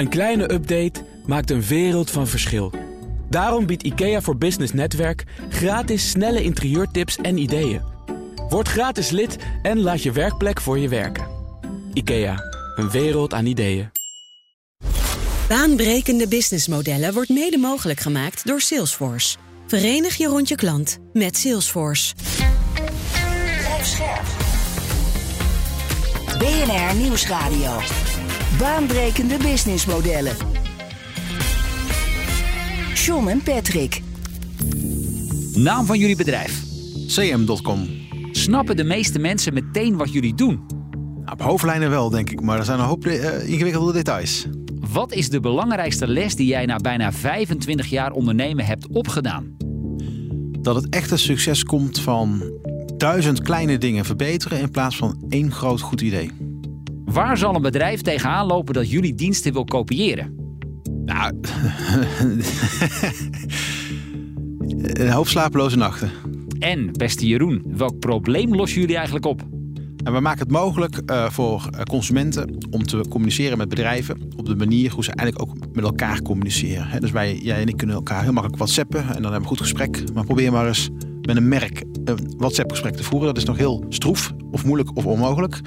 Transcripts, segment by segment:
Een kleine update maakt een wereld van verschil. Daarom biedt IKEA voor Business Netwerk gratis snelle interieurtips en ideeën. Word gratis lid en laat je werkplek voor je werken. IKEA, een wereld aan ideeën. Baanbrekende businessmodellen wordt mede mogelijk gemaakt door Salesforce. Verenig je rond je klant met Salesforce. Blijf scherp. BNR Nieuwsradio. Baanbrekende businessmodellen. John en Patrick. Naam van jullie bedrijf. cm.com. Snappen de meeste mensen meteen wat jullie doen? Nou, op hoofdlijnen wel, denk ik, maar er zijn een hoop eh, ingewikkelde details. Wat is de belangrijkste les die jij na bijna 25 jaar ondernemen hebt opgedaan? Dat het echte succes komt van duizend kleine dingen verbeteren in plaats van één groot goed idee. Waar zal een bedrijf tegenaan lopen dat jullie diensten wil kopiëren? Nou, een hoop slapeloze nachten. En, beste Jeroen, welk probleem lossen jullie eigenlijk op? En we maken het mogelijk uh, voor eh, consumenten om te communiceren met bedrijven op de manier hoe ze eigenlijk ook met elkaar communiceren. He, dus wij, jij en ik kunnen elkaar heel makkelijk whatsappen en dan hebben we een goed gesprek. Maar probeer maar eens met een merk een WhatsApp-gesprek te voeren. Dat is nog heel stroef of moeilijk of onmogelijk.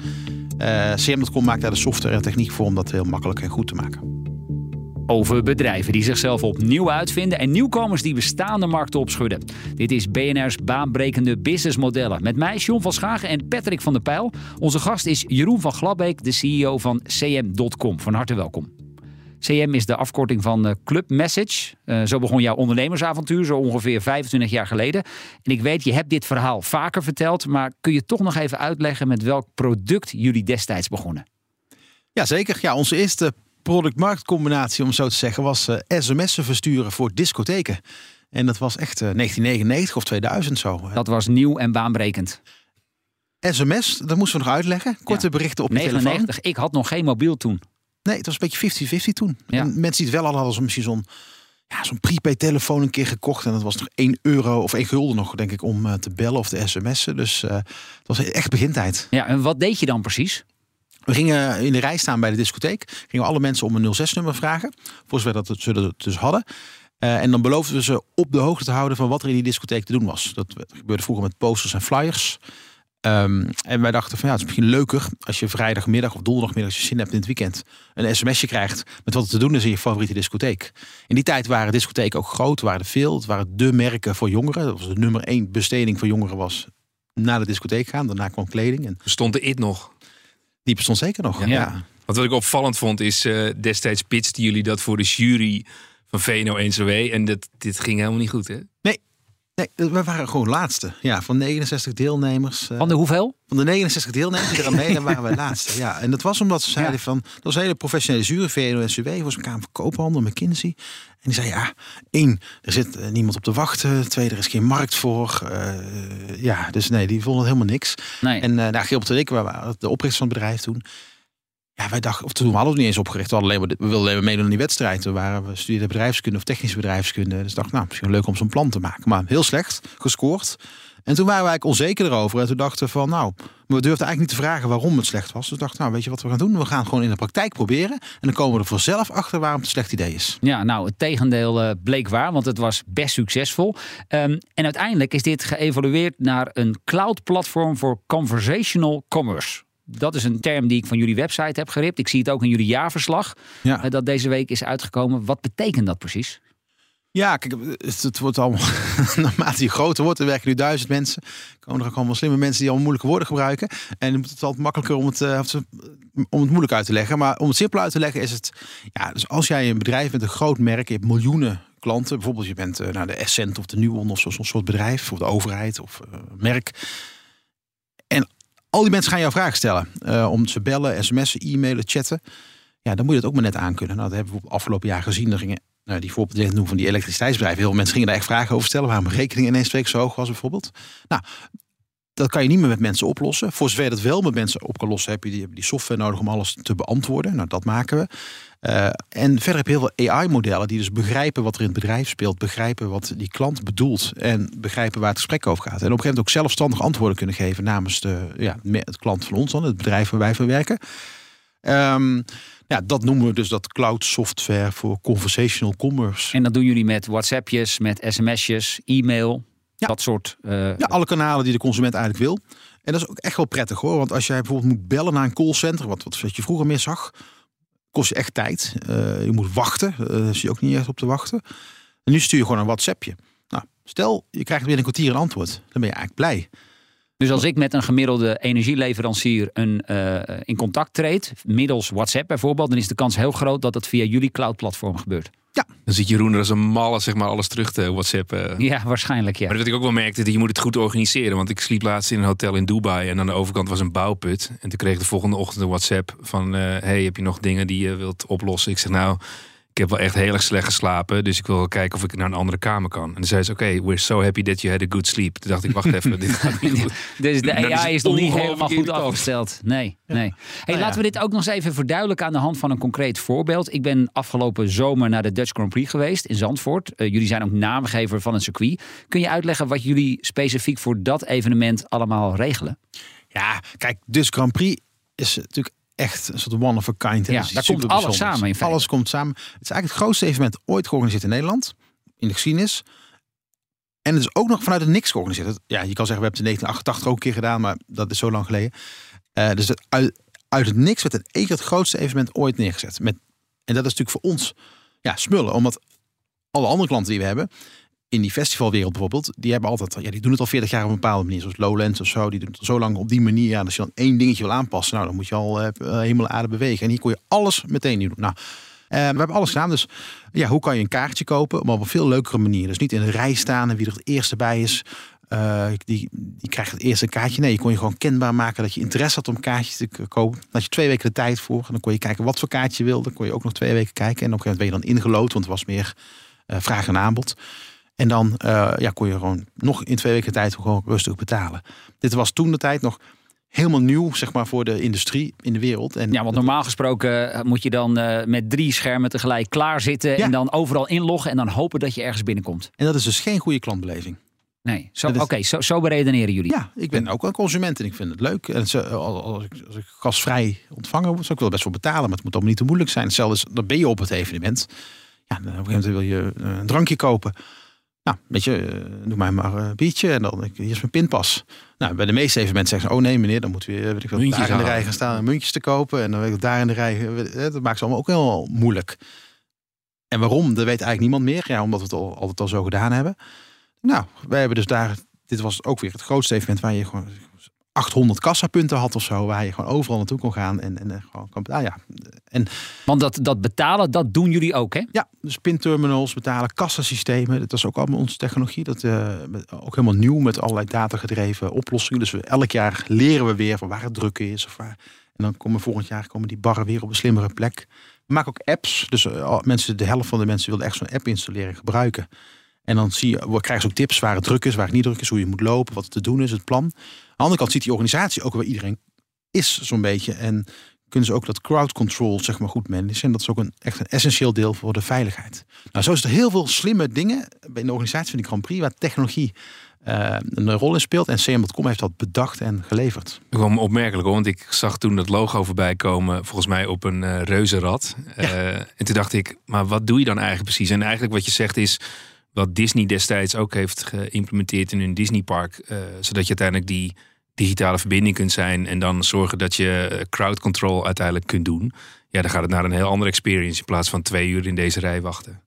Uh, CM.com maakt daar de software en techniek voor om dat heel makkelijk en goed te maken. Over bedrijven die zichzelf opnieuw uitvinden en nieuwkomers die bestaande markten opschudden. Dit is BNR's baanbrekende businessmodellen. Met mij, John van Schagen en Patrick van der Pijl. Onze gast is Jeroen van Glabbeek, de CEO van CM.com. Van harte welkom. CM is de afkorting van eh, Club Message. Uh, zo begon jouw ondernemersavontuur, zo ongeveer 25 jaar geleden. En ik weet, je hebt dit verhaal vaker verteld, maar kun je toch nog even uitleggen met welk product jullie destijds begonnen? Jazeker. Ja, onze eerste product-markt combinatie, om zo te zeggen, was uh, sms'en versturen voor discotheken. En dat was echt 1999 of 2000 zo. Dat was nieuw en baanbrekend. SMS, dat moesten we nog uitleggen. Korte berichten op 99, telefoon. ik had nog geen mobiel toen. Nee, het was een beetje 50-50 toen. Ja. En mensen die het wel hadden, hadden misschien zo'n ja, zo'n prepaid telefoon een keer gekocht. En dat was nog 1 euro of 1 gulden nog, denk ik, om uh, te bellen of te sms'en. Dus uh, het was echt begintijd. Ja, en wat deed je dan precies? We gingen in de rij staan bij de discotheek. Gingen alle mensen om een 06-nummer vragen. Voor zover dat ze dat dus hadden. Uh, en dan beloofden we ze op de hoogte te houden van wat er in die discotheek te doen was. Dat gebeurde vroeger met posters en flyers. Um, en wij dachten van ja, het is misschien leuker als je vrijdagmiddag of donderdagmiddag als je zin hebt in het weekend een sms'je krijgt met wat er te doen is in je favoriete discotheek. In die tijd waren discotheken ook groot, waren er veel. Het waren de merken voor jongeren. Dat was de nummer één besteding voor jongeren was naar de discotheek gaan. Daarna kwam kleding. En Stond de IT nog? Die bestond zeker nog. Ja. ja. Want wat ik opvallend vond is uh, destijds pitsten jullie dat voor de jury van VNO-NCW en dat, dit ging helemaal niet goed hè? Nee, Nee, we waren gewoon laatste. Ja, van 69 deelnemers. Van de hoeveel? Van de 69 deelnemers die eraan meeden, waren we laatste. Ja, en dat was omdat ze zeiden ja. van... Dat was een hele professionele jury, VNO-NCW, was een Kamer van Koophandel, McKinsey. En die zei, ja, één, er zit uh, niemand op te wachten. Twee, er is geen markt voor. Uh, ja, dus nee, die vonden helemaal niks. Nee. En uh, nou, Gilbert en ik, we waren de oprichters van het bedrijf toen... Ja, wij dachten, of toen hadden we het niet eens opgericht. We, alleen maar, we wilden alleen maar meedoen aan die wedstrijd. We, waren, we studeerden bedrijfskunde of technische bedrijfskunde. Dus dacht, nou, misschien leuk om zo'n plan te maken. Maar heel slecht gescoord. En toen waren we eigenlijk onzeker erover. En toen dachten we van, nou, we durfden eigenlijk niet te vragen waarom het slecht was. Dus dachten, nou, weet je wat we gaan doen? We gaan gewoon in de praktijk proberen. En dan komen we er vanzelf achter waarom het een slecht idee is. Ja, nou, het tegendeel uh, bleek waar, want het was best succesvol. Um, en uiteindelijk is dit geëvolueerd naar een cloud-platform voor conversational commerce. Dat is een term die ik van jullie website heb geript. Ik zie het ook in jullie jaarverslag ja. uh, dat deze week is uitgekomen. Wat betekent dat precies? Ja, kijk, het, het wordt allemaal naarmate je groter wordt. Er werken nu duizend mensen. Er komen er ook allemaal slimme mensen die allemaal moeilijke woorden gebruiken. En dan moet het altijd makkelijker om het, uh, om het moeilijk uit te leggen. Maar om het simpel uit te leggen is het... Ja, dus als jij een bedrijf bent, een groot merk, je hebt miljoenen klanten. Bijvoorbeeld je bent uh, naar de Essent of de Nuon of zo'n soort bedrijf. Of de overheid of uh, merk. Al die mensen gaan jou vragen stellen. Uh, om te bellen, sms'en, e-mailen, chatten. Ja, dan moet je het ook maar net aankunnen. Nou, dat hebben we afgelopen jaar gezien. Er gingen, nou, die voorbeeld die ik noem van die elektriciteitsbedrijven. Heel veel mensen gingen daar echt vragen over stellen. Waarom rekening ineens twee keer zo hoog was bijvoorbeeld. Nou, dat kan je niet meer met mensen oplossen. Voor zover dat wel met mensen op kan lossen, heb je die software nodig om alles te beantwoorden. Nou, dat maken we. Uh, en verder heb je heel veel AI-modellen die dus begrijpen wat er in het bedrijf speelt, begrijpen wat die klant bedoelt en begrijpen waar het gesprek over gaat. En op een gegeven moment ook zelfstandig antwoorden kunnen geven namens de, ja, het klant van ons dan, het bedrijf waar wij voor werken. Um, Ja, dat noemen we dus dat cloud software voor conversational commerce. En dat doen jullie met WhatsAppjes, met sms'jes, e-mail, Ja. dat soort. eh, Ja, alle kanalen die de consument eigenlijk wil. En dat is ook echt wel prettig hoor. Want als jij bijvoorbeeld moet bellen naar een callcenter, wat, wat je vroeger meer zag, kost je echt tijd. Eh, je moet wachten. Eh, daar zie je ook niet echt op te wachten. En nu stuur je gewoon een WhatsAppje. Nou, stel, je krijgt binnen een kwartier een antwoord. Dan ben je eigenlijk blij. Dus als ik met een gemiddelde energieleverancier een, eh, in contact treed, middels WhatsApp bijvoorbeeld, dan is de kans heel groot dat het via jullie cloud-platform gebeurt. Dan zit Jeroen er als een malle zeg maar, alles terug te WhatsAppen. Ja, waarschijnlijk ja. Maar wat ik ook wel merkte, dat je moet het goed organiseren. Want ik sliep laatst in een hotel in Dubai en aan de overkant was een bouwput. En toen kreeg ik de volgende ochtend een WhatsApp van... eh, hey, heb je nog dingen die je wilt oplossen? Ik zeg nou, ik heb wel echt heel erg slecht geslapen. Dus ik wil wel kijken of ik naar een andere kamer kan. En dan zei ze, oké, we're so happy that you had a good sleep. Toen dacht ik, wacht even, dit gaat niet goed. Dus de is AI is nog niet helemaal goed afgesteld. Nee, nee. Hey, Nou ja. Laten we dit ook nog eens even verduidelijken aan de hand van een concreet voorbeeld. Ik ben afgelopen zomer naar de Dutch Grand Prix geweest in Zandvoort. Eh, jullie zijn ook naamgever van het circuit. Kun je uitleggen wat jullie specifiek voor dat evenement allemaal regelen? Ja, kijk, dus Grand Prix is natuurlijk echt een soort one of a kind. Ja, daar komt alles samen in. Alles komt samen. Het is eigenlijk het grootste evenement ooit georganiseerd in Nederland. In de geschiedenis. En het is ook nog vanuit het niks georganiseerd. Het- Ja, je kan zeggen, we hebben het in 1988 ook een keer gedaan, maar dat is zo lang geleden. Eh, dus het, uit, uit het niks werd in één keer het grootste evenement ooit neergezet. Met, en dat is natuurlijk voor ons ja, smullen, omdat alle andere klanten die we hebben, in die festivalwereld bijvoorbeeld, die hebben altijd, ja, die doen het al 40 jaar op een bepaalde manier, zoals Lowlands of zo, die doen het zo lang op die manier. Ja, als je dan één dingetje wil aanpassen, nou, dan moet je al eh, helemaal aarde bewegen. En hier kon je alles meteen doen. Nou, eh, we hebben alles gedaan. Dus ja, hoe kan je een kaartje kopen? Maar op een veel leukere manier. Dus niet in een rij staan en wie er het eerste bij is. die, die krijgt het eerste kaartje. Nee, je kon je gewoon kenbaar maken dat je interesse had om een kaartje te kopen. Had je twee weken de tijd voor. En dan kon je kijken wat voor kaartje je wilde. Dan kon je ook nog twee weken kijken. En op een gegeven moment ben je dan ingelood, want het was meer vraag en aanbod. En dan eh, ja, kon je gewoon nog in twee weken tijd gewoon rustig betalen. Dit was toen de tijd nog helemaal nieuw, zeg maar, voor de industrie in de wereld. En Ja, want normaal gesproken eh, moet je dan eh, met drie schermen tegelijk klaar zitten Ja. en dan overal inloggen en dan hopen dat je ergens binnenkomt. En dat is dus geen goede klantbeleving. Nee, zo- oké, zo, zo beredeneren jullie. Ja, ik ben ook een consument en ik vind het leuk. En als, als, ik, als ik gasvrij ontvangen word, zou ik wel best wel betalen. Maar het moet allemaal niet te moeilijk zijn. Hetzelfde is, dan ben je op het evenement. Ja, dan op een gegeven moment wil je een drankje kopen. Nou, weet je, eh, doe mij maar een biertje en dan hier is mijn pinpas. Nou, bij de meeste evenementen zeggen ze, oh nee meneer, dan moeten we weet ik Muntjes daar in de rij gaan staan en muntjes te kopen. En dan weet ik, daar in de rij, eh, dat maakt ze allemaal ook heel moeilijk. En waarom, dat weet eigenlijk niemand meer. Ja, omdat we het al, altijd al zo gedaan hebben. Nou, wij hebben dus daar, dit was ook weer het grootste evenement waar je gewoon 800 kassapunten had of zo, waar je gewoon overal naartoe kon gaan en, en eh, gewoon kan betalen. Ja, en Want dat, dat betalen, dat doen jullie ook, hè? ja, dus pinterminals betalen, kassasystemen, dat was ook allemaal onze technologie. Dat eh, ook helemaal nieuw met allerlei datagedreven oplossingen. Dus we, elk jaar leren we weer van waar het druk is of waar. En dan komen volgend jaar komen die barren weer op een slimmere plek. We maken ook apps. Dus eh, mensen, de helft van de mensen wilden echt zo'n app installeren en gebruiken. En dan zie je, we krijgen ze ook tips waar het druk is, waar het niet druk is, hoe je moet lopen, wat te doen is, het plan. Aan de andere kant ziet die organisatie ook waar iedereen is, zo'n beetje. En kunnen ze ook dat crowd control zeg maar goed managen. En dat is ook een, echt een essentieel deel voor de veiligheid. Nou, zo is er heel veel slimme dingen in de organisatie van die Grand Prix, waar technologie eh, een rol in speelt. En CM.com heeft dat bedacht en geleverd. Gewoon opmerkelijk hoor, want ik zag toen dat logo voorbij komen, volgens mij op een eh reuzenrad. Eh, en toen dacht ik, maar wat doe je dan eigenlijk precies? En eigenlijk wat je zegt is, wat Disney destijds ook heeft geïmplementeerd in hun Disneypark, eh zodat je uiteindelijk die digitale verbinding kunt zijn en dan zorgen dat je eh, crowd control uiteindelijk kunt doen. Ja, dan gaat het naar een heel andere experience in plaats van twee uur in deze rij wachten.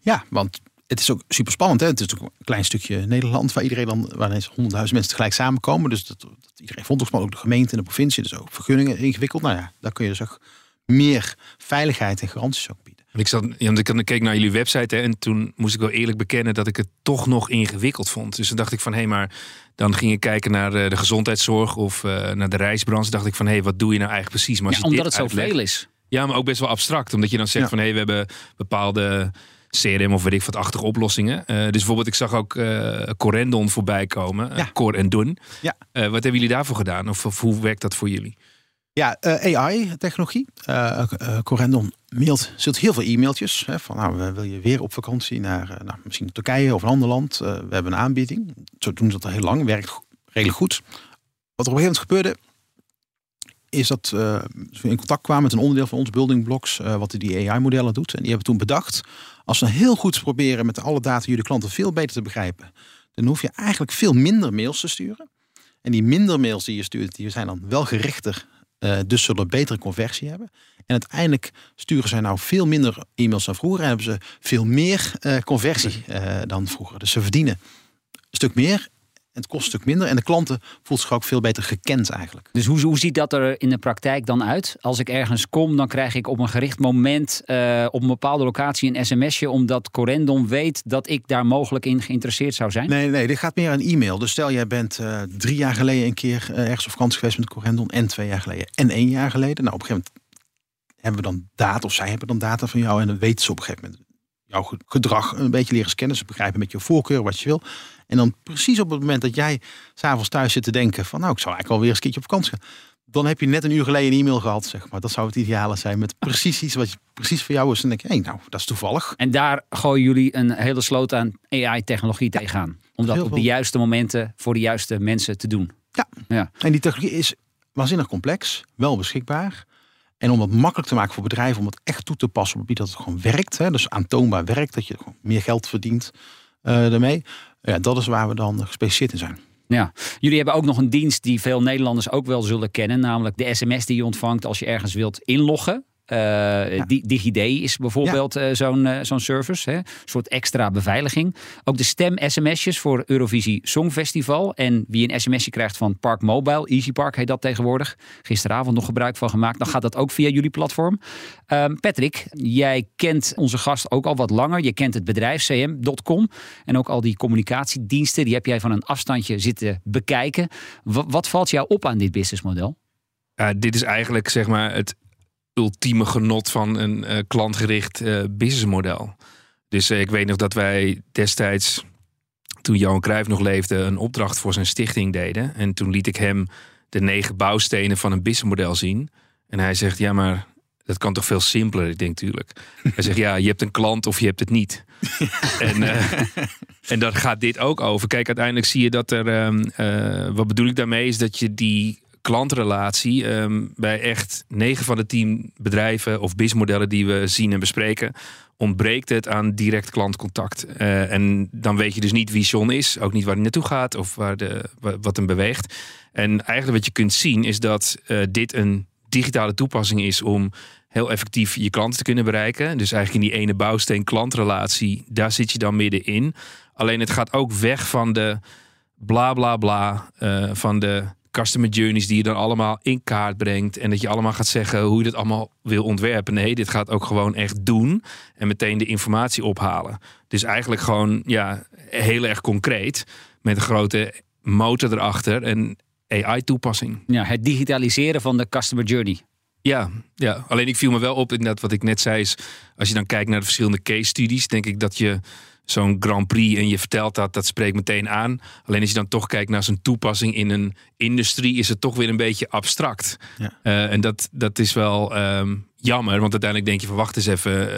Ja, want het is ook super spannend. Hè? Het is ook een klein stukje Nederland waar iedereen dan, waar ineens honderdduizend mensen tegelijk samenkomen. Dus dat, dat iedereen vond ook ook de gemeente en de provincie, dus ook vergunningen ingewikkeld. Nou ja, daar kun je dus ook meer veiligheid en garanties ook bieden. Ik, zat, ja, ik keek naar jullie website hè, en toen moest ik wel eerlijk bekennen dat ik het toch nog ingewikkeld vond. Dus dan dacht ik van hé, hey, maar dan ging ik kijken naar eh, de gezondheidszorg of eh, naar de reisbranche. Dacht ik van hé, hey, wat doe je nou eigenlijk precies? Maar als Ja, je omdat dit het zoveel is. Ja, maar ook best wel abstract. Omdat je dan zegt Ja. van hé, hey, we hebben bepaalde CRM of weet ik wat achtige oplossingen. Eh, dus bijvoorbeeld, ik zag ook eh Corendon voorbij komen. Ja. Cor en. Ja. Eh, wat hebben jullie daarvoor gedaan? Of, of hoe werkt dat voor jullie? Ja, eh, AI-technologie. Eh eh, Corendon mailt, zult heel veel e-mailtjes. Hè, van, nou, wil je weer op vakantie naar nou, misschien Turkije of een ander land? We hebben een aanbieding. Zo doen ze dat al heel lang. Werkt redelijk goed. Wat er op een gegeven moment gebeurde, is dat we in contact kwamen met een onderdeel van ons Building Blocks, wat die AI-modellen doet. En die hebben toen bedacht, als we heel goed proberen met alle data jullie klanten veel beter te begrijpen, dan hoef je eigenlijk veel minder mails te sturen. En die minder mails die je stuurt, die zijn dan wel gerichter, eh, dus zullen betere conversie hebben. En uiteindelijk sturen zij nou veel minder e-mails dan vroeger en hebben ze veel meer eh, conversie eh, dan vroeger. Dus ze verdienen een stuk meer en het kost een stuk minder. En de klanten voelt zich ook veel beter gekend eigenlijk. Dus hoe, hoe ziet dat er in de praktijk dan uit? Als ik ergens kom, dan krijg ik op een gericht moment eh, op een bepaalde locatie een sms'je, omdat Corendon weet dat ik daar mogelijk in geïnteresseerd zou zijn. Nee, nee, dit gaat meer aan e-mail. Dus stel jij bent eh, drie jaar geleden een keer eh, ergens op vakantie geweest met Corendon en twee jaar geleden en één jaar geleden. Nou, op een gegeven moment hebben we dan data, of zij hebben dan data van jou en dan weten ze op een gegeven moment jouw ge- gedrag een beetje leren scannen. Ze begrijpen met je voorkeur wat je wil. En dan precies op het moment dat jij s'avonds thuis zit te denken van nou, ik zou eigenlijk alweer eens een keertje op vakantie gaan. Dan heb je net een uur geleden een e-mail gehad, zeg maar. Dat zou het ideale zijn met precies iets wat je, precies voor jou is. En dan denk je, hé, nou, dat is toevallig. En daar gooien jullie een hele sloot aan AI-technologie tegenaan. Om dat op de juiste momenten voor de juiste mensen te doen. Ja. Ja. En die technologie is waanzinnig complex, wel beschikbaar. En om het makkelijk te maken voor bedrijven om het echt toe te passen op het gebied dat het gewoon werkt. Hè, dus aantoonbaar werkt, dat je meer geld verdient eh, daarmee. Ja, dat is waar we dan gespecialiseerd in zijn. Ja, jullie hebben ook nog een dienst die veel Nederlanders ook wel zullen kennen, namelijk de sms die je ontvangt als je ergens wilt inloggen. Eh, Di- DigiD is bijvoorbeeld eh, zo'n eh, zo'n service, hè? een soort extra beveiliging. Ook de stem-sms'jes voor Eurovisie Songfestival. En wie een sms'je krijgt van Park Mobile, Easy Park heet dat tegenwoordig. Gisteravond nog gebruik van gemaakt. Dan gaat dat ook via jullie platform. Ehm, Patrick, jij kent onze gast ook al wat langer. Je kent het bedrijf cm.com en ook al die communicatiediensten. Die heb jij van een afstandje zitten bekijken. Wa- wat valt jou op aan dit businessmodel? Ja, dit is eigenlijk zeg maar het ultieme genot van een eh, klantgericht eh, businessmodel. Dus eh, ik weet nog dat wij destijds, toen Johan Cruijff nog leefde, een opdracht voor zijn stichting deden. En toen liet ik hem de negen bouwstenen van een businessmodel zien. En hij zegt, ja maar dat kan toch veel simpeler? Ik denk, tuurlijk. Hij zegt, ja, je hebt een klant of je hebt het niet. en, eh, en daar gaat dit ook over. Kijk, uiteindelijk zie je dat er... ehm, eh, wat bedoel ik daarmee is dat je die klantrelatie ehm, bij echt 9 van de 10 bedrijven of businessmodellen die we zien en bespreken, ontbreekt het aan direct klantcontact. Eh, en dan weet je dus niet wie John is, ook niet waar hij naartoe gaat of waar de, wa- wat hem beweegt. En eigenlijk wat je kunt zien is dat eh, dit een digitale toepassing is om heel effectief je klanten te kunnen bereiken. Dus eigenlijk in die ene bouwsteen klantrelatie, daar zit je dan middenin. Alleen het gaat ook weg van de bla bla bla eh, van de customer journeys die je dan allemaal in kaart brengt. En dat je allemaal gaat zeggen hoe je dit allemaal wil ontwerpen. Nee, dit gaat ook gewoon echt doen. En meteen de informatie ophalen. Dus eigenlijk gewoon ja, heel erg concreet. Met een grote motor erachter en AI-toepassing. Ja, het digitaliseren van de customer journey. Ja, ja, alleen ik viel me wel op in dat wat ik net zei is... als je dan kijkt naar de verschillende case studies... denk ik dat je zo'n Grand Prix en je vertelt dat, dat spreekt meteen aan. Alleen als je dan toch kijkt naar zo'n toepassing in een industrie... is het toch weer een beetje abstract. Ja. Eh, en dat, dat is wel ehm, jammer, want uiteindelijk denk je van... wacht eens even,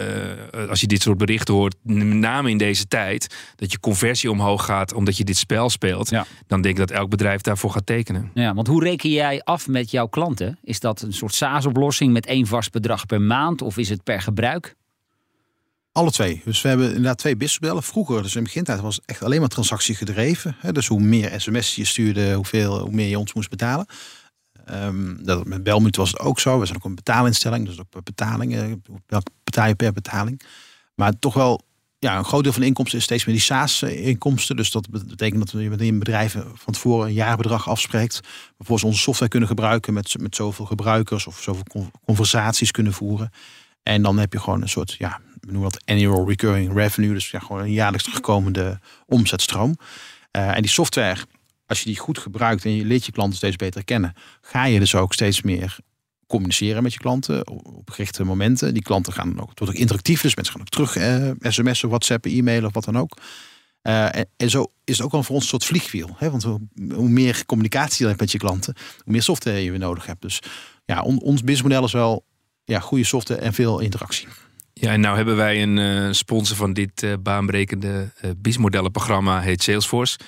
eh, als je dit soort berichten hoort... met name in deze tijd, dat je conversie omhoog gaat... omdat je dit spel speelt... Ja. dan denk ik dat elk bedrijf daarvoor gaat tekenen. Ja, want hoe reken jij af met jouw klanten? Is dat een soort SaaS-oplossing met één vast bedrag per maand of is het per gebruik? Alle twee. Dus we hebben inderdaad twee businessmodellen. Vroeger, dus in de begintijd, was het echt alleen maar transactie gedreven. Hè? Dus hoe meer sms je stuurde, hoeveel, hoe meer je ons moest betalen. Ehm, dat, met Belmunt was het ook zo. We zijn ook een betaalinstelling, dus ook per betaling. eh, je per betaling. Maar toch wel, ja, een groot deel van de inkomsten is steeds meer die SaaS-inkomsten. Dus dat betekent dat we met bedrijven van tevoren een jaarbedrag afspreekt. Waarvoor ze onze software kunnen gebruiken met, met zoveel gebruikers of zoveel con- conversaties kunnen voeren. En dan heb je gewoon een soort, ja, we noemen dat annual recurring revenue. Dus ja, gewoon een jaarlijks terugkomende omzetstroom. Eh, en die software, als je die goed gebruikt en je leert je klanten steeds beter kennen, ga je dus ook steeds meer communiceren met je klanten op gerichte momenten. Die klanten gaan dan ook, wordt ook interactief, dus mensen gaan ook terug eh, sms'en, whatsappen, e-mailen of wat dan ook. Eh, en, zo is het ook al voor ons een soort vliegwiel. Hè? Want hoe, hoe meer communicatie je hebt met je klanten, hoe meer software je weer nodig hebt. Dus ja, on- ons businessmodel is wel ja, goede software en veel interactie. Ja, en nou hebben wij een eh, sponsor van dit eh, baanbrekende uh, BIS-modellenprogramma, heet Salesforce.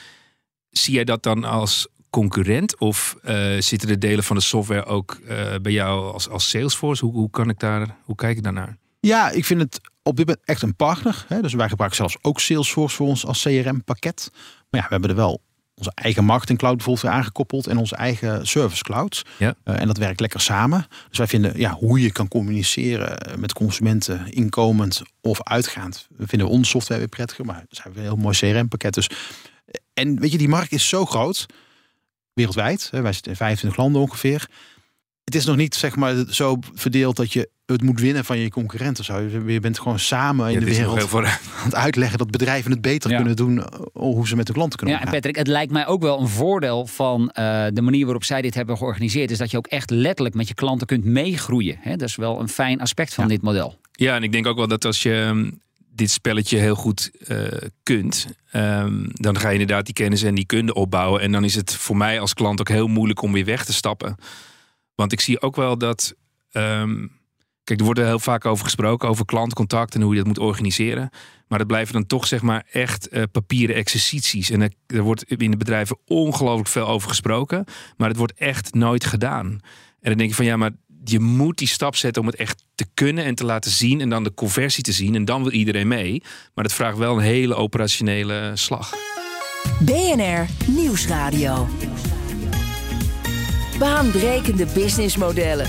Zie jij dat dan als concurrent? Of eh, zitten de delen van de software ook eh, bij jou als, als Salesforce? Hoe, hoe, kan ik daar, hoe kijk ik daarnaar? Ja, ik vind het op dit moment echt een partner. Hè? Dus wij gebruiken zelfs ook Salesforce voor ons als CRM-pakket. Maar ja, we hebben er wel onze eigen marketing cloud bijvoorbeeld weer aangekoppeld en onze eigen service clouds. Ja. Eh, en dat werkt lekker samen. Dus wij vinden ja, hoe je kan communiceren met consumenten, inkomend of uitgaand. We vinden onze software weer prettiger, maar we hebben een heel mooi CRM-pakket. Dus en weet je, die markt is zo groot, wereldwijd. Hè, wij zitten in 25 landen ongeveer. Het is nog niet zeg maar zo verdeeld dat je het moet winnen van je concurrenten. Zo. Je bent gewoon samen in Ja, de wereld vooruit. aan het uitleggen dat bedrijven het beter Ja. kunnen doen. eh, Hoe ze met de klanten kunnen Ja, en. Patrick, het lijkt mij ook wel een voordeel van eh, de manier waarop zij dit hebben georganiseerd. Is dat je ook echt letterlijk met je klanten kunt meegroeien. Hè? Dat is wel een fijn aspect van Ja. dit model. Ja, en ik denk ook wel dat als je ehm, dit spelletje heel goed eh, kunt, ehm, dan ga je inderdaad die kennis en die kunde opbouwen. En dan is het voor mij als klant ook heel moeilijk om weer weg te stappen. Want ik zie ook wel dat. ehm, kijk, er wordt er heel vaak over gesproken, over klantcontact en hoe je dat moet organiseren. Maar dat blijven dan toch zeg maar echt eh, papieren exercities. En er, er wordt in de bedrijven ongelooflijk veel over gesproken. Maar het wordt echt nooit gedaan. En dan denk ik van ja, maar je moet die stap zetten om het echt te kunnen en te laten zien. En dan de conversie te zien. En dan wil iedereen mee. Maar dat vraagt wel een hele operationele slag. BNR Nieuwsradio. Baanbrekende businessmodellen.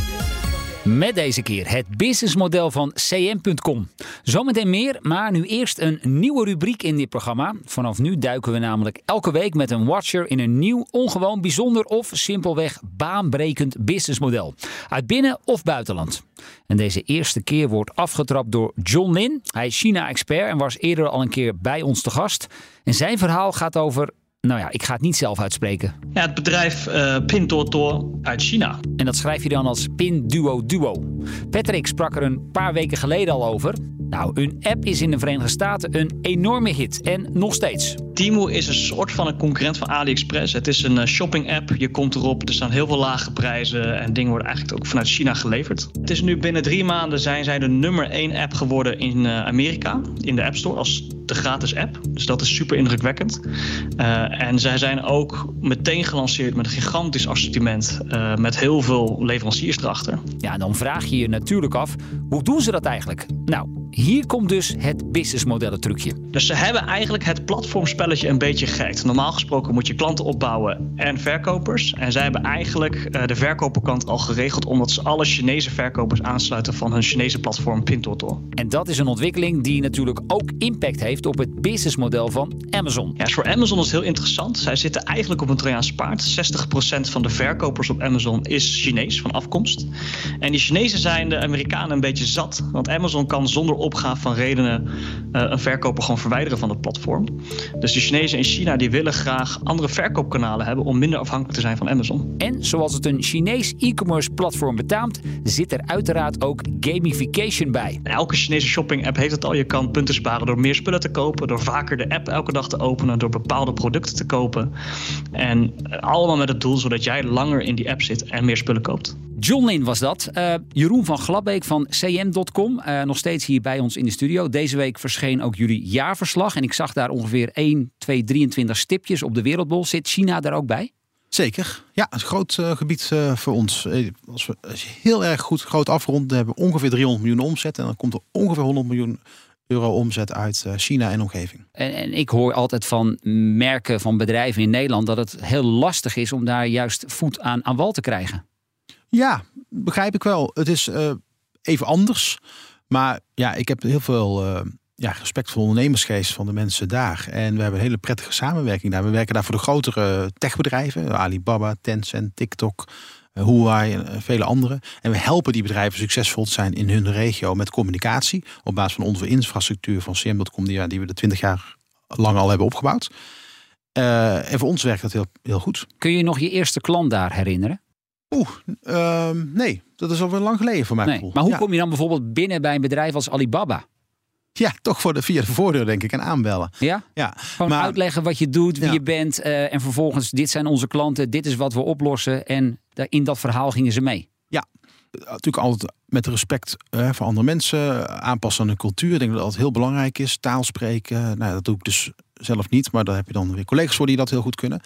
Met deze keer het businessmodel van cm.com. Zometeen meer, maar nu eerst een nieuwe rubriek in dit programma. Vanaf nu duiken we namelijk elke week met een watcher in een nieuw, ongewoon, bijzonder of simpelweg baanbrekend businessmodel. Uit binnen- of buitenland. En deze eerste keer wordt afgetrapt door John Lin. Hij is China-expert en was eerder al een keer bij ons te gast. En zijn verhaal gaat over, nou ja, ik ga het niet zelf uitspreken. Ja, het bedrijf eh Pinduoduo uit China. En dat schrijf je dan als Pinduo Duo. Patrick sprak er een paar weken geleden al over. Nou, hun app is in de Verenigde Staten een enorme hit. En nog steeds. Temu is een soort van een concurrent van AliExpress. Het is een eh, shopping app. Je komt erop, er staan heel veel lage prijzen en dingen worden eigenlijk ook vanuit China geleverd. Het is nu binnen drie maanden zijn zij de nummer één app geworden in eh, Amerika, in de App Store, als de gratis app. Dus dat is super indrukwekkend. Eh, en zij zijn ook meteen gelanceerd met een gigantisch assortiment met heel veel leveranciers erachter. Ja, dan vraag je je natuurlijk af, hoe doen ze dat eigenlijk? Nou, hier komt dus het businessmodellen trucje. Dus ze hebben eigenlijk het platformspelletje een beetje gehackt. Normaal gesproken moet je klanten opbouwen en verkopers. En zij hebben eigenlijk eh, de verkoperkant al geregeld... omdat ze alle Chinese verkopers aansluiten van hun Chinese platform Pinduoduo. En dat is een ontwikkeling die natuurlijk ook impact heeft op het businessmodel van Amazon. Ja, dus voor Amazon is het heel interessant. Zij zitten eigenlijk op een Trojaanse paard. 60% van de verkopers op Amazon is Chinees van afkomst. En die Chinezen zijn de Amerikanen een beetje zat. Want Amazon kan zonder opgave van redenen eh, een verkoper gewoon verwijderen van het platform. Dus de Chinezen in China die willen graag andere verkoopkanalen hebben om minder afhankelijk te zijn van Amazon. En zoals het een Chinees e-commerce platform betaamt, zit er uiteraard ook gamification bij. Elke Chinese shopping app heeft het al. Je kan punten sparen door meer spullen te kopen, door vaker de app elke dag te openen, door bepaalde producten te kopen. En eh, allemaal met het doel zodat jij langer in die app zit en meer spullen koopt. John Lin was dat. Eh, Jeroen van Glabbeek van cm.com, eh, nog steeds hier bij ons in de studio. Deze week verscheen ook jullie jaarverslag. En ik zag daar ongeveer 1, 2, 23 stipjes op de wereldbol. Zit China daar ook bij? Zeker. Ja, een groot eh, gebied voor ons. Als we heel erg goed groot afronden, hebben we ongeveer 300 miljoen omzet. En dan komt er ongeveer 100 miljoen euro omzet uit China en omgeving. En, en ik hoor altijd van merken van bedrijven in Nederland dat het heel lastig is om daar juist voet aan, aan wal te krijgen. Ja, begrijp ik wel. Het is eh, even anders. Maar ja, ik heb heel veel eh, ja, respect voor de ondernemersgeest van de mensen daar. En we hebben een hele prettige samenwerking daar. We werken daar voor de grotere techbedrijven. Alibaba, Tencent, TikTok, eh, Huawei en vele andere. En we helpen die bedrijven succesvol te zijn in hun regio met communicatie. Op basis van onze infrastructuur van CM.com die, die we de 20 jaar lang al hebben opgebouwd. En voor ons werkt dat heel, heel goed. Kun je nog je eerste klant daar herinneren? Oeh, ehm, nee, dat is alweer lang geleden voor mij. Nee. Maar hoe kom je dan bijvoorbeeld binnen bij een bedrijf als Alibaba? Ja, toch voor de, via de voordeur denk ik en aanbellen. Ja? Ja, Gewoon maar uitleggen wat je doet, wie Ja. je bent. eh, en vervolgens, dit zijn onze klanten, dit is wat we oplossen. En in dat verhaal gingen ze mee. natuurlijk altijd met respect eh, voor andere mensen, aanpassen aan hun cultuur. Ik denk dat dat heel belangrijk is. Taal spreken, nou, dat doe ik dus zelf niet, maar daar heb je dan weer collega's voor die dat heel goed kunnen.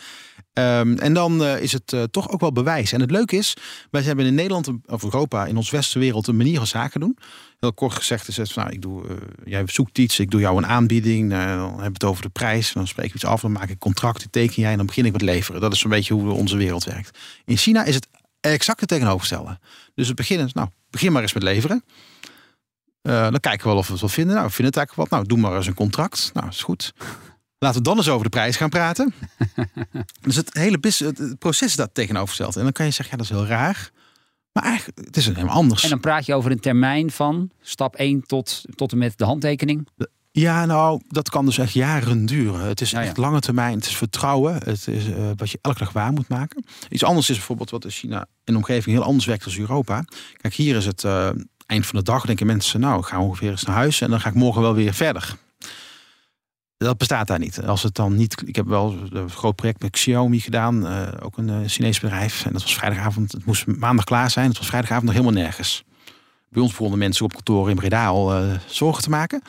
Ehm, en dan eh, is het eh, toch ook wel bewijs. En het leuke is, wij hebben in Nederland of Europa, in ons westenwereld, een manier van zaken doen. Heel kort gezegd is het nou, ik doe, eh, jij zoekt iets, ik doe jou een aanbieding, dan hebben we het over de prijs, dan spreek ik iets af, dan maak ik contracten, teken jij en dan begin ik met leveren. Dat is een beetje hoe onze wereld werkt. In China is het exact het tegenovergestelde. Dus we beginnen, nou, begin maar eens met leveren. dan kijken we wel of we het wel vinden. Nou, we vinden het eigenlijk wat. Nou, doe maar eens een contract. Nou, is goed. Laten we dan eens over de prijs gaan praten. dus het hele het proces dat tegenovergesteld. En dan kan je zeggen, ja, dat is heel raar. Maar eigenlijk, het is helemaal anders. En dan praat je over een termijn van stap 1 tot, tot en met de handtekening? Ja, nou, dat kan dus echt jaren duren. Het is echt lange termijn. Het is vertrouwen. Het is uh, wat je elke dag waar moet maken. Iets anders is bijvoorbeeld wat in China in de omgeving heel anders werkt als Europa. Kijk, hier is het uh, eind van de dag. Denken mensen, nou, ik ga ongeveer eens naar huis en dan ga ik morgen wel weer verder. Dat bestaat daar niet. Als het dan niet. Ik heb wel een groot project met Xiaomi gedaan, uh, ook een uh, Chinees bedrijf. En dat was vrijdagavond. Het moest maandag klaar zijn. Het was vrijdagavond nog helemaal nergens. Bij ons begonnen mensen op kantoor in Breda al uh, zorgen te maken.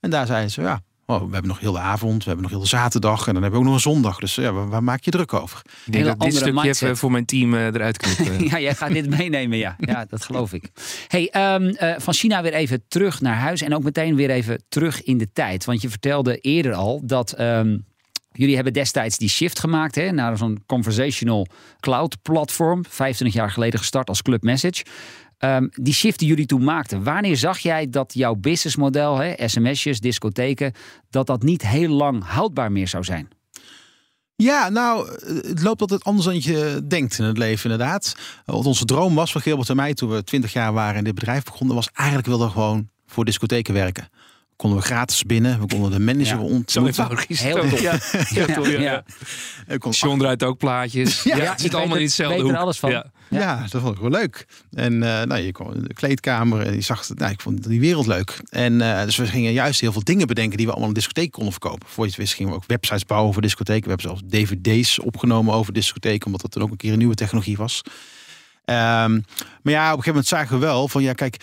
En daar zeiden ze: ja, Oh, we hebben nog heel de avond, we hebben nog heel de zaterdag en dan hebben we ook nog een zondag. Dus ja, waar, maak je druk over? Ik denk dat dit stukje mindset. even voor mijn team uh, eruit knippen. ja, jij gaat dit meenemen, ja. Ja, dat geloof ik. Hey, um, uh, van China weer even terug naar huis en ook meteen weer even terug in de tijd. Want je vertelde eerder al dat... Um, Jullie hebben destijds die shift gemaakt hè, naar zo'n conversational cloud platform. 25 jaar geleden gestart als Club Message. Um, die shift die jullie toen maakten, wanneer zag jij dat jouw businessmodel, sms'jes, discotheken, dat dat niet heel lang houdbaar meer zou zijn? Ja, nou, het loopt altijd anders dan je denkt in het leven, inderdaad. Wat onze droom was van Gilbert en mij toen we 20 jaar waren in dit bedrijf begonnen, was eigenlijk wilden we gewoon voor discotheken werken konden we gratis binnen. We konden de manager ja, ontmoeten. Heel tof. Ja. Heel ja. John draait ook plaatjes. Ja, het zit allemaal in hetzelfde hoek. alles van. Ja. Ja. dat vond ik wel leuk. En uh, nou, je kwam in de kleedkamer en je zag, nou, ik vond die wereld leuk. En uh, dus we gingen juist heel veel dingen bedenken die we allemaal in discotheek konden verkopen. Voor je het wist gingen we ook websites bouwen over discotheken. We hebben zelfs dvd's opgenomen over discotheken, omdat dat dan ook een keer een nieuwe technologie was. Um, maar ja, op een gegeven moment zagen we wel van ja, kijk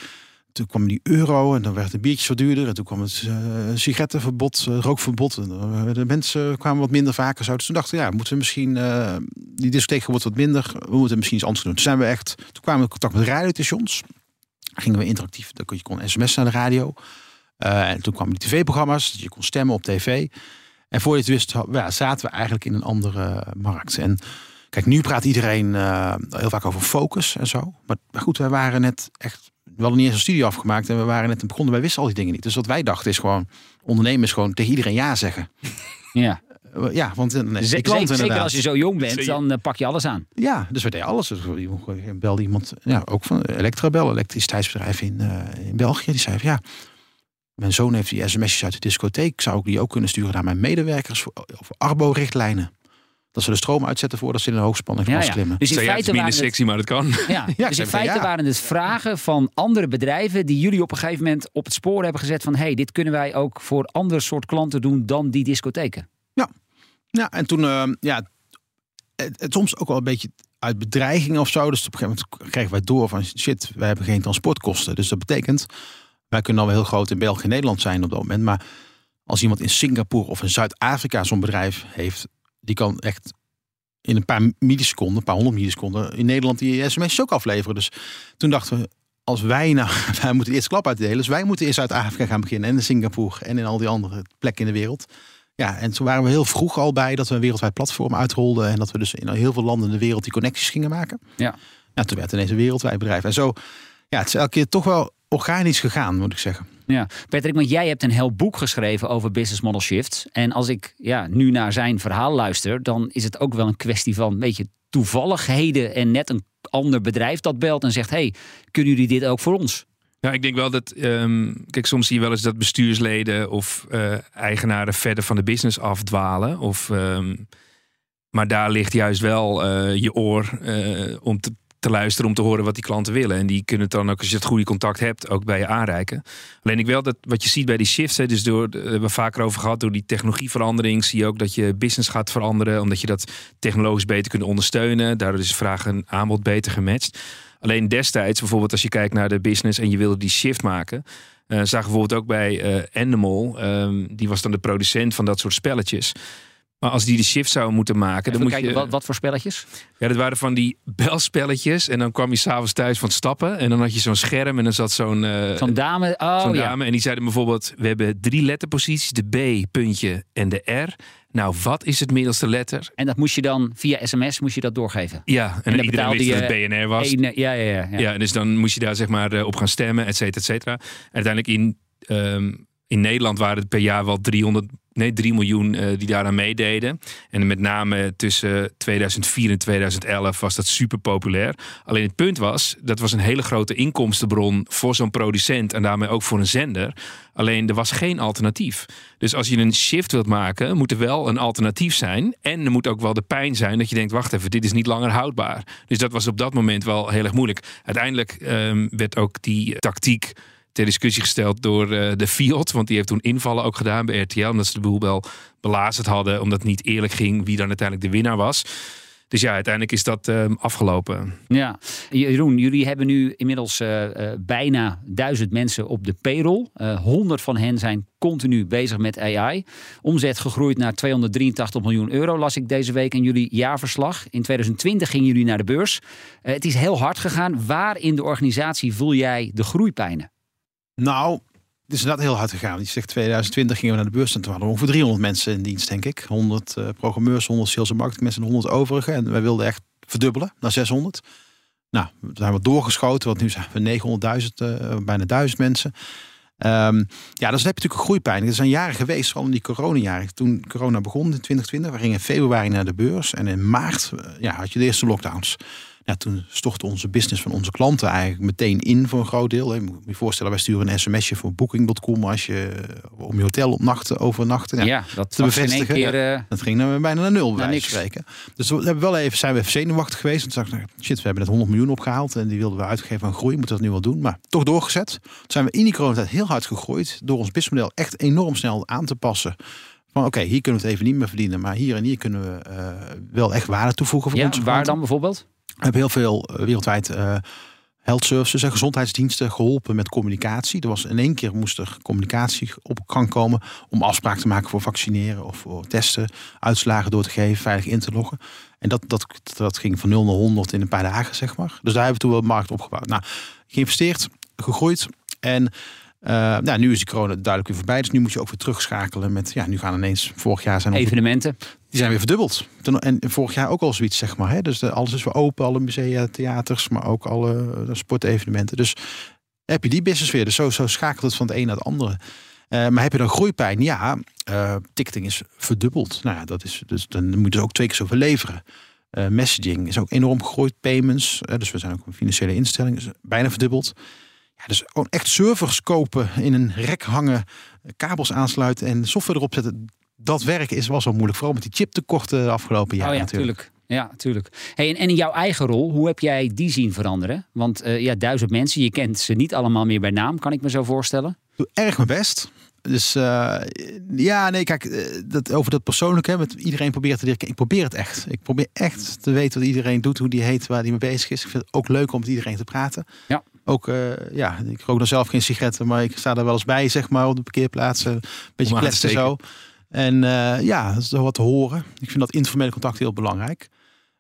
toen kwam die euro en dan werd de biertjes wat duurder. En toen kwam het uh, sigarettenverbod, uh, rookverbod. En uh, de mensen kwamen wat minder vaker zo. Dus toen dachten we, ja, moeten we misschien... die discotheek wordt wat minder. We moeten misschien iets anders doen. Toen zijn we echt... Toen kwamen we in contact met radiostations. Gingen we interactief. Dan kon je kon sms naar de radio. en toen kwamen die tv-programma's. Je kon stemmen op tv. En voor je het wist, ja, zaten we eigenlijk in een andere markt. En kijk, nu praat iedereen heel vaak over focus en zo. Maar, maar goed, wij waren net echt we hadden niet eens een studie afgemaakt en we waren net begonnen. Wij wisten al die dingen niet. Dus wat wij dachten is gewoon, ondernemen is gewoon tegen iedereen ja zeggen. Ja. Eh, ja, want eh, nee, zeker, klant, zeker als je zo jong bent, dan uh, pak je alles aan. Ja, dus we deden alles. Dus je belde iemand, ja, ook van Electrabel, elektriciteitsbedrijf in, uh, in België. Die zei van, ja, mijn zoon heeft die sms'jes uit de discotheek. Zou ik die ook kunnen sturen naar mijn medewerkers voor, of Arbo-richtlijnen? Dat ze de stroom uitzetten voordat ze in een hoogspanning ja, ja. klimmen. Dus in feite minder sexy, maar dat kan. Ja, dus in feite waren het vragen van andere bedrijven die jullie op een gegeven moment op het spoor hebben gezet van hey, dit kunnen wij ook voor andere soort klanten doen dan die discotheken. Ja, ja en toen uh, ja, het, het, soms ook wel een beetje uit bedreiging of zo. Dus op een gegeven moment kregen wij door van shit, wij hebben geen transportkosten. Dus dat betekent, wij kunnen al wel heel groot in België en Nederland zijn op dat moment, maar als iemand in Singapore of in Zuid-Afrika zo'n bedrijf heeft, die kan echt in een paar milliseconden, een paar honderd milliseconden, in Nederland die sms'jes ook afleveren. Dus toen dachten we, als wij nou, wij moeten eerst klap uitdelen. Dus wij moeten in Zuid-Afrika gaan beginnen en in Singapore en in al die andere plekken in de wereld. Ja, en toen waren we heel vroeg al bij dat we een wereldwijd platform uitrolden. En dat we dus in heel veel landen in de wereld die connecties gingen maken. Ja. Ja, toen werd het ineens een wereldwijd bedrijf. En zo, ja, het is elke keer toch wel organisch gegaan, moet ik zeggen. Ja, Patrick, want jij hebt een heel boek geschreven over business model shifts. En als ik ja, nu naar zijn verhaal luister, dan is het ook wel een kwestie van een beetje toevalligheden en net een ander bedrijf dat belt en zegt: hey, kunnen jullie dit ook voor ons? Ja, ik denk wel dat. Um, kijk, soms zie je wel eens dat bestuursleden of uh, eigenaren verder van de business afdwalen. Of, um, maar daar ligt juist wel uh, je oor uh, om te te luisteren om te horen wat die klanten willen. En die kunnen het dan ook, als je het goede contact hebt, ook bij je aanreiken. Alleen ik wel dat wat je ziet bij die shifts, hè, dus door, we hebben we vaker over gehad, door die technologieverandering zie je ook dat je business gaat veranderen, omdat je dat technologisch beter kunt ondersteunen. Daardoor is vraag en aanbod beter gematcht. Alleen destijds, bijvoorbeeld als je kijkt naar de business en je wilde die shift maken, uh, zagen bijvoorbeeld ook bij uh, Animal, um, die was dan de producent van dat soort spelletjes Maar als die de shift zou moeten maken, dan Even moet kijken, je... wat, wat voor spelletjes? Ja, dat waren van die belspelletjes. En dan kwam je s'avonds thuis van stappen. En dan had je zo'n scherm en dan zat zo'n... eh, Zo'n dame. Oh zo'n ja. dame. En die zeiden bijvoorbeeld, we hebben drie letterposities. De B, puntje en de R. Nou, wat is het middelste letter? En dat moest je dan via sms moest je dat doorgeven. Ja, en, dan iedereen wist dat je het BNR was. Eh, ja, ja, ja, ja. Ja, en dus dan moest je daar zeg maar eh, op gaan stemmen, et cetera, et cetera. En uiteindelijk in, ehm, in Nederland waren het per jaar wel 300, nee, 3 miljoen eh, die daaraan meededen. En met name tussen 2004 en 2011 was dat super populair. Alleen het punt was, dat was een hele grote inkomstenbron voor zo'n producent en daarmee ook voor een zender. Alleen er was geen alternatief. Dus als je een shift wilt maken, moet er wel een alternatief zijn. En er moet ook wel de pijn zijn dat je denkt: wacht even, dit is niet langer houdbaar. Dus dat was op dat moment wel heel erg moeilijk. Uiteindelijk ehm, werd ook die tactiek ter discussie gesteld door eh, de Fiat. Want die heeft toen invallen ook gedaan bij RTL. Omdat ze de boel wel belazerd hadden. Omdat het niet eerlijk ging wie dan uiteindelijk de winnaar was. Dus ja, uiteindelijk is dat ehm, afgelopen. Ja, Jeroen, jullie hebben nu inmiddels eh, eh, bijna duizend mensen op de payroll. Honderd van hen zijn continu bezig met AI. Omzet gegroeid naar 283 miljoen euro, las ik deze week in jullie jaarverslag. In 2020 gingen jullie naar de beurs. Het is heel hard gegaan. Waar in de organisatie voel jij de groeipijnen? Nou, het is inderdaad heel hard gegaan. Je zegt 2020 gingen we naar de beurs en toen hadden we ongeveer 300 mensen in dienst, denk ik. 100 eh, programmeurs, 100 sales en marketing mensen en 100 overige. En wij wilden echt verdubbelen naar 600. Nou, we zijn wat doorgeschoten, want nu zijn we 900.000, eh, bijna 1000 mensen. Ehm, ja, dus dan heb je natuurlijk groeipijn. Er zijn jaren geweest, vooral in die coronajaren. Toen corona begon in 2020, we gingen in februari naar de beurs. En in maart eh, ja, had je de eerste lockdowns. Ja, toen stortte onze business van onze klanten eigenlijk meteen in voor een groot deel. Je moet je voorstellen, wij sturen een sms'je voor booking.com als je om je hotel opnachten, overnachten. Ja, Ja, dat te bevestigen, keer... eh, Dat ging dan bijna naar nul, bij niks. spreken. Dus we hebben wel even, zijn we even zenuwachtig geweest. Toen dacht ik, shit, we hebben net 100 miljoen opgehaald. En die wilden we uitgeven aan groei. Moeten we dat nu wel doen. Maar toch doorgezet. Toen zijn we in die coronatijd heel hard gegroeid. Door ons businessmodel echt enorm snel aan te passen. Van oké, hier kunnen we het even niet meer verdienen. Maar hier en hier kunnen we eh, wel echt waarde toevoegen voor ja, onze waar dan bijvoorbeeld? Hebben heel veel eh, wereldwijd eh health services en gezondheidsdiensten geholpen met communicatie. Er was in één keer moest er communicatie op gang komen om afspraak te maken voor vaccineren of voor testen, uitslagen door te geven, veilig in te loggen. En dat, dat, dat ging van 0 naar 100 in een paar dagen, zeg maar. Dus daar hebben we toen wel markt opgebouwd. Nou, geïnvesteerd, gegroeid en eh, nou, nu is die corona duidelijk weer voorbij. Dus nu moet je ook weer terugschakelen met, ja, nu gaan ineens, vorig jaar zijn Evenementen. Die zijn weer verdubbeld. En vorig jaar ook al zoiets, zeg maar. Hè? Dus de, alles is weer open, alle musea, theaters, maar ook alle eh, sportevenementen. Dus heb je die business weer. Dus zo, zo schakelt het van het een naar het andere. Eh, maar heb je dan groeipijn? Ja, eh, ticketing is verdubbeld. Nou ja, dat is, dus dan moet je ook twee keer zoveel leveren. Messaging is ook enorm gegroeid. Payments, dus we zijn ook een financiële instelling, is bijna verdubbeld. Ja, dus gewoon echt servers kopen, in een rek hangen, kabels aansluiten en software erop zetten. Dat werk is wel zo moeilijk. Vooral met die chiptekorten de afgelopen jaren oh ja, natuurlijk. tuurlijk. Ja, tuurlijk. Hey, en, en in jouw eigen rol, hoe heb jij die zien veranderen? Want eh, ja, duizend mensen, je kent ze niet allemaal meer bij naam, kan ik me zo voorstellen. doe erg mijn best. Dus eh, ja, nee, kijk, eh, dat, over dat persoonlijke, met iedereen probeert te leren. Ik probeer het echt. Ik probeer echt te weten wat iedereen doet, hoe die heet, waar die mee bezig is. Ik vind het ook leuk om met iedereen te praten. Ja. Ook, eh, ja, ik rook dan zelf geen sigaretten, maar ik sta daar wel eens bij, zeg maar, op de parkeerplaatsen. Een beetje kletsen zo. En eh, ja, dat is wat te horen. Ik vind dat informele contact heel belangrijk.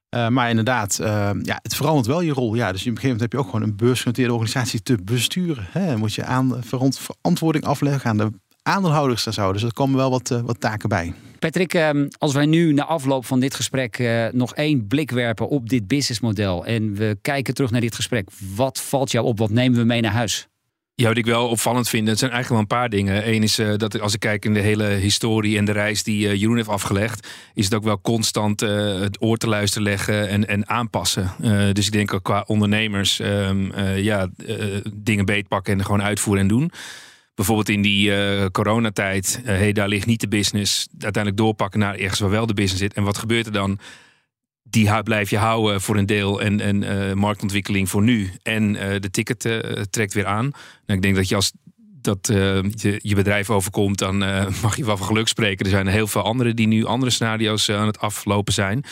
Eh, maar inderdaad, eh, ja, het verandert wel je rol. Ja, dus op een gegeven moment heb je ook gewoon een beursgenoteerde organisatie te besturen. Hè? Moet je aan, verant- verantwoording afleggen aan de aandeelhouders en zo. Dus er komen wel wat, wat taken bij. Patrick, ehm, als wij nu na afloop van dit gesprek nog één blik werpen op dit businessmodel en we kijken terug naar dit gesprek, wat valt jou op? Wat nemen we mee naar huis? Ja, wat ik wel opvallend vind, het zijn eigenlijk wel een paar dingen. Eén is eh, dat als ik kijk in de hele historie en de reis die eh, Jeroen heeft afgelegd, is het ook wel constant eh, het oor te luisteren leggen en, en aanpassen. Dus ik denk ook qua ondernemers, eh, ja, dingen beetpakken en gewoon uitvoeren en doen. Bijvoorbeeld in die coronatijd, hey, daar ligt niet de business. Uiteindelijk doorpakken naar ergens waar wel de business zit. En wat gebeurt er dan? Die blijf je houden voor een deel en, eh, marktontwikkeling voor nu. En eh, de ticket eh, trekt weer aan. Nou, ik denk dat je als dat je, je bedrijf overkomt, dan mag je wel van geluk spreken. Er zijn heel veel anderen die nu andere scenario's aan het aflopen zijn.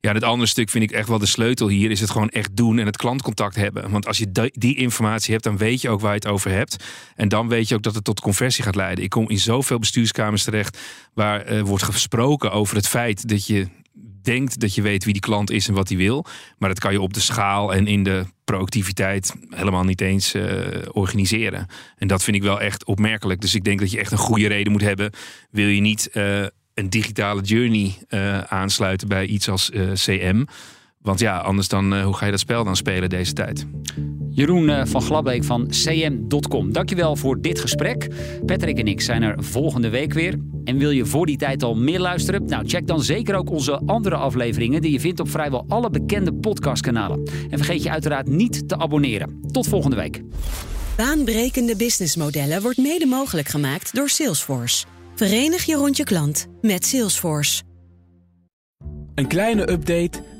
Ja, het andere stuk vind ik echt wel de sleutel hier. Is het gewoon echt doen en het klantcontact hebben. Want als je die, informatie hebt, dan weet je ook waar je het over hebt. En dan weet je ook dat het tot conversie gaat leiden. Ik kom in zoveel bestuurskamers terecht waar wordt gesproken over het feit dat je denkt dat je weet wie die klant is en wat hij wil. Maar dat kan je op de schaal en in de proactiviteit helemaal niet eens eh, organiseren. En dat vind ik wel echt opmerkelijk. Dus ik denk dat je echt een goede reden moet hebben. Wil je niet eh, een digitale journey eh, aansluiten bij iets als CM? Want ja, anders dan, hoe ga je dat spel dan spelen deze tijd? Jeroen van Glabbeek van cm.com. Dankjewel voor dit gesprek. Patrick en ik zijn er volgende week weer. En wil je voor die tijd al meer luisteren? Nou, check dan zeker ook onze andere afleveringen die je vindt op vrijwel alle bekende podcastkanalen. En vergeet je uiteraard niet te abonneren. Tot volgende week. Baanbrekende businessmodellen wordt mede mogelijk gemaakt door Salesforce. Verenig je rond je klant met Salesforce. Een kleine update